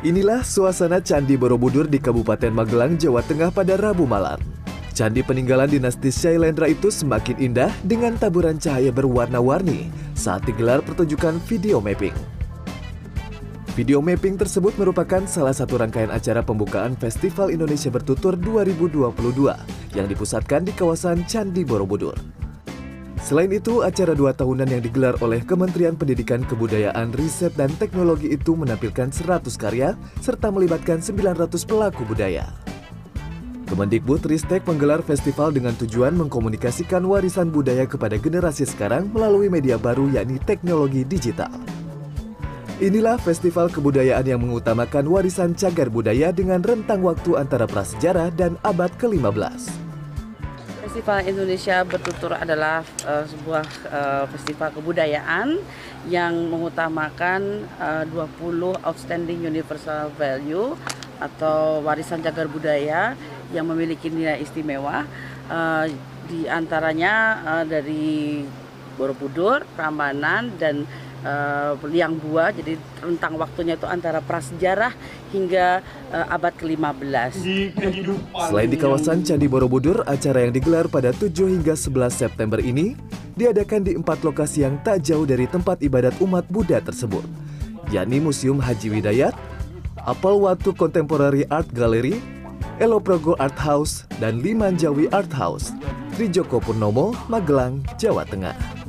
Inilah suasana Candi Borobudur di Kabupaten Magelang, Jawa Tengah pada Rabu malam. Candi peninggalan dinasti Shailendra itu semakin indah dengan taburan cahaya berwarna-warni saat digelar pertunjukan video mapping. Video mapping tersebut merupakan salah satu rangkaian acara pembukaan Festival Indonesia Bertutur 2022 yang dipusatkan di kawasan Candi Borobudur. Selain itu, acara dua tahunan yang digelar oleh Kementerian Pendidikan Kebudayaan, Riset, dan Teknologi itu menampilkan 100 karya serta melibatkan 900 pelaku budaya. Kemendikbud Ristek menggelar festival dengan tujuan mengkomunikasikan warisan budaya kepada generasi sekarang melalui media baru yakni teknologi digital. Inilah festival kebudayaan yang mengutamakan warisan cagar budaya dengan rentang waktu antara prasejarah dan abad ke-15. Festival Indonesia Bertutur adalah uh, sebuah uh, festival kebudayaan yang mengutamakan eh, uh, 20 outstanding universal value atau warisan cagar budaya yang memiliki nilai istimewa. Uh, di antaranya uh, dari Borobudur, Prambanan dan uh, liang buah jadi rentang waktunya itu antara prasejarah hingga uh, abad ke-15. Selain di kawasan Candi Borobudur, acara yang digelar pada 7 hingga 11 September ini diadakan di empat lokasi yang tak jauh dari tempat ibadat umat Buddha tersebut, yakni Museum Haji Widayat, Apel Watu Contemporary Art Gallery, Eloprogo Art House, dan Limanjawi Art House. Trijoko Purnomo, Magelang, Jawa Tengah.